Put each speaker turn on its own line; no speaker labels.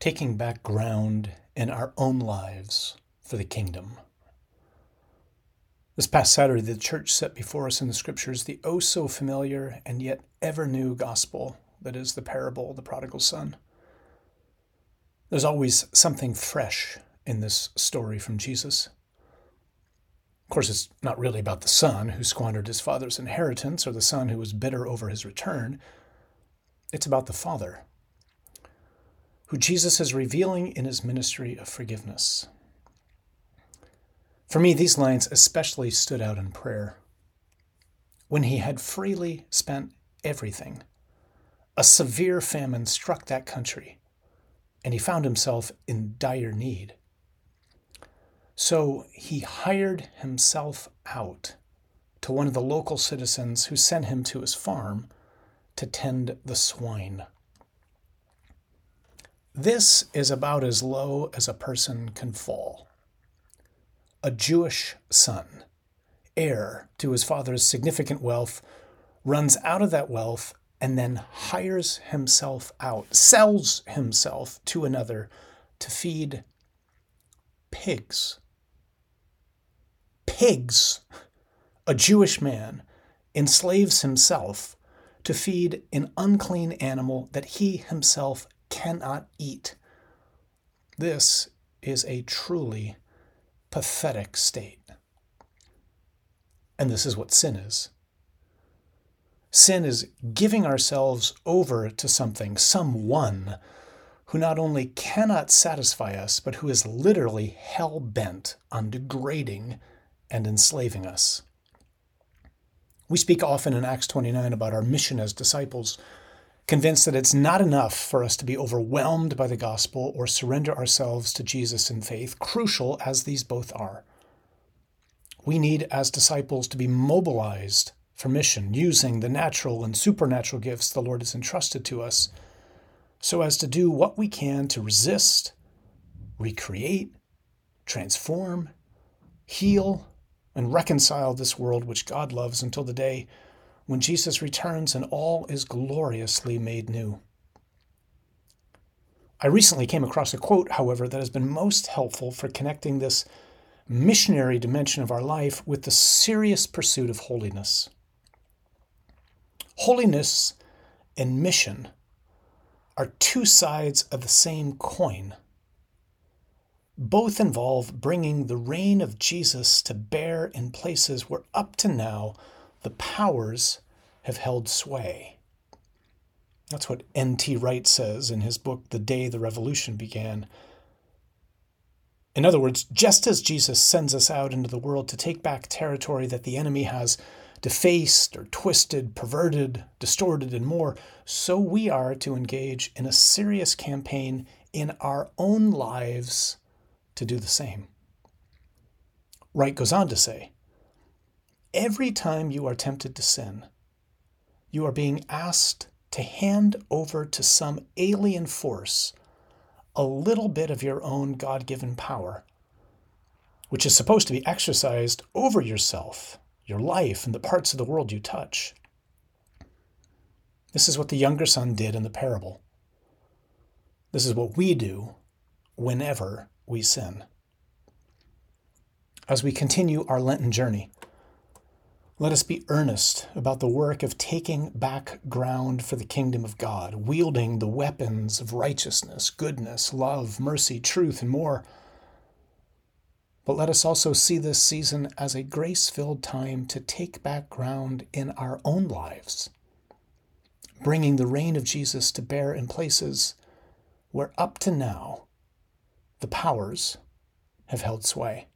taking back ground in our own lives for the kingdom. This past Saturday, the church set before us in the scriptures the oh so familiar and yet ever new gospel that is the parable of the prodigal son. There's always something fresh in this story from Jesus. Of course, it's not really about the son who squandered his father's inheritance or the son who was bitter over his return. It's about the father, who Jesus is revealing in his ministry of forgiveness. For me, these lines especially stood out in prayer. When he had freely spent everything, a severe famine struck that country, and he found himself in dire need. So he hired himself out to one of the local citizens who sent him to his farm to tend the swine. This is about as low as a person can fall a Jewish son, heir to his father's significant wealth, runs out of that wealth and then hires himself out, sells himself to another to feed pigs. Pigs! A Jewish man enslaves himself to feed an unclean animal that he himself cannot eat. This is a truly pathetic state. And this is what sin is. Sin is giving ourselves over to something, someone who not only cannot satisfy us, but who is literally hell bent on degrading and enslaving us. We speak often in Acts 29 about our mission as disciples convinced that it's not enough for us to be overwhelmed by the gospel or surrender ourselves to Jesus in faith, crucial as these both are. We need, as disciples, to be mobilized for mission, using the natural and supernatural gifts the Lord has entrusted to us, so as to do what we can to resist, recreate, transform, heal, and reconcile this world which God loves until the day when Jesus returns and all is gloriously made new. I recently came across a quote, however, that has been most helpful for connecting this missionary dimension of our life with the serious pursuit of holiness. Holiness and mission are two sides of the same coin. Both involve bringing the reign of Jesus to bear in places where up to now the powers have held sway. That's what N.T. Wright says in his book, The Day the Revolution Began. In other words, just as Jesus sends us out into the world to take back territory that the enemy has defaced or twisted, perverted, distorted, and more, so we are to engage in a serious campaign in our own lives to do the same. Wright goes on to say, Every time you are tempted to sin, you are being asked to hand over to some alien force a little bit of your own God given power, which is supposed to be exercised over yourself, your life, and the parts of the world you touch. This is what the younger son did in the parable. This is what we do whenever we sin. As we continue our Lenten journey, let us be earnest about the work of taking back ground for the kingdom of God, wielding the weapons of righteousness, goodness, love, mercy, truth, and more. But let us also see this season as a grace filled time to take back ground in our own lives, bringing the reign of Jesus to bear in places where up to now the powers have held sway.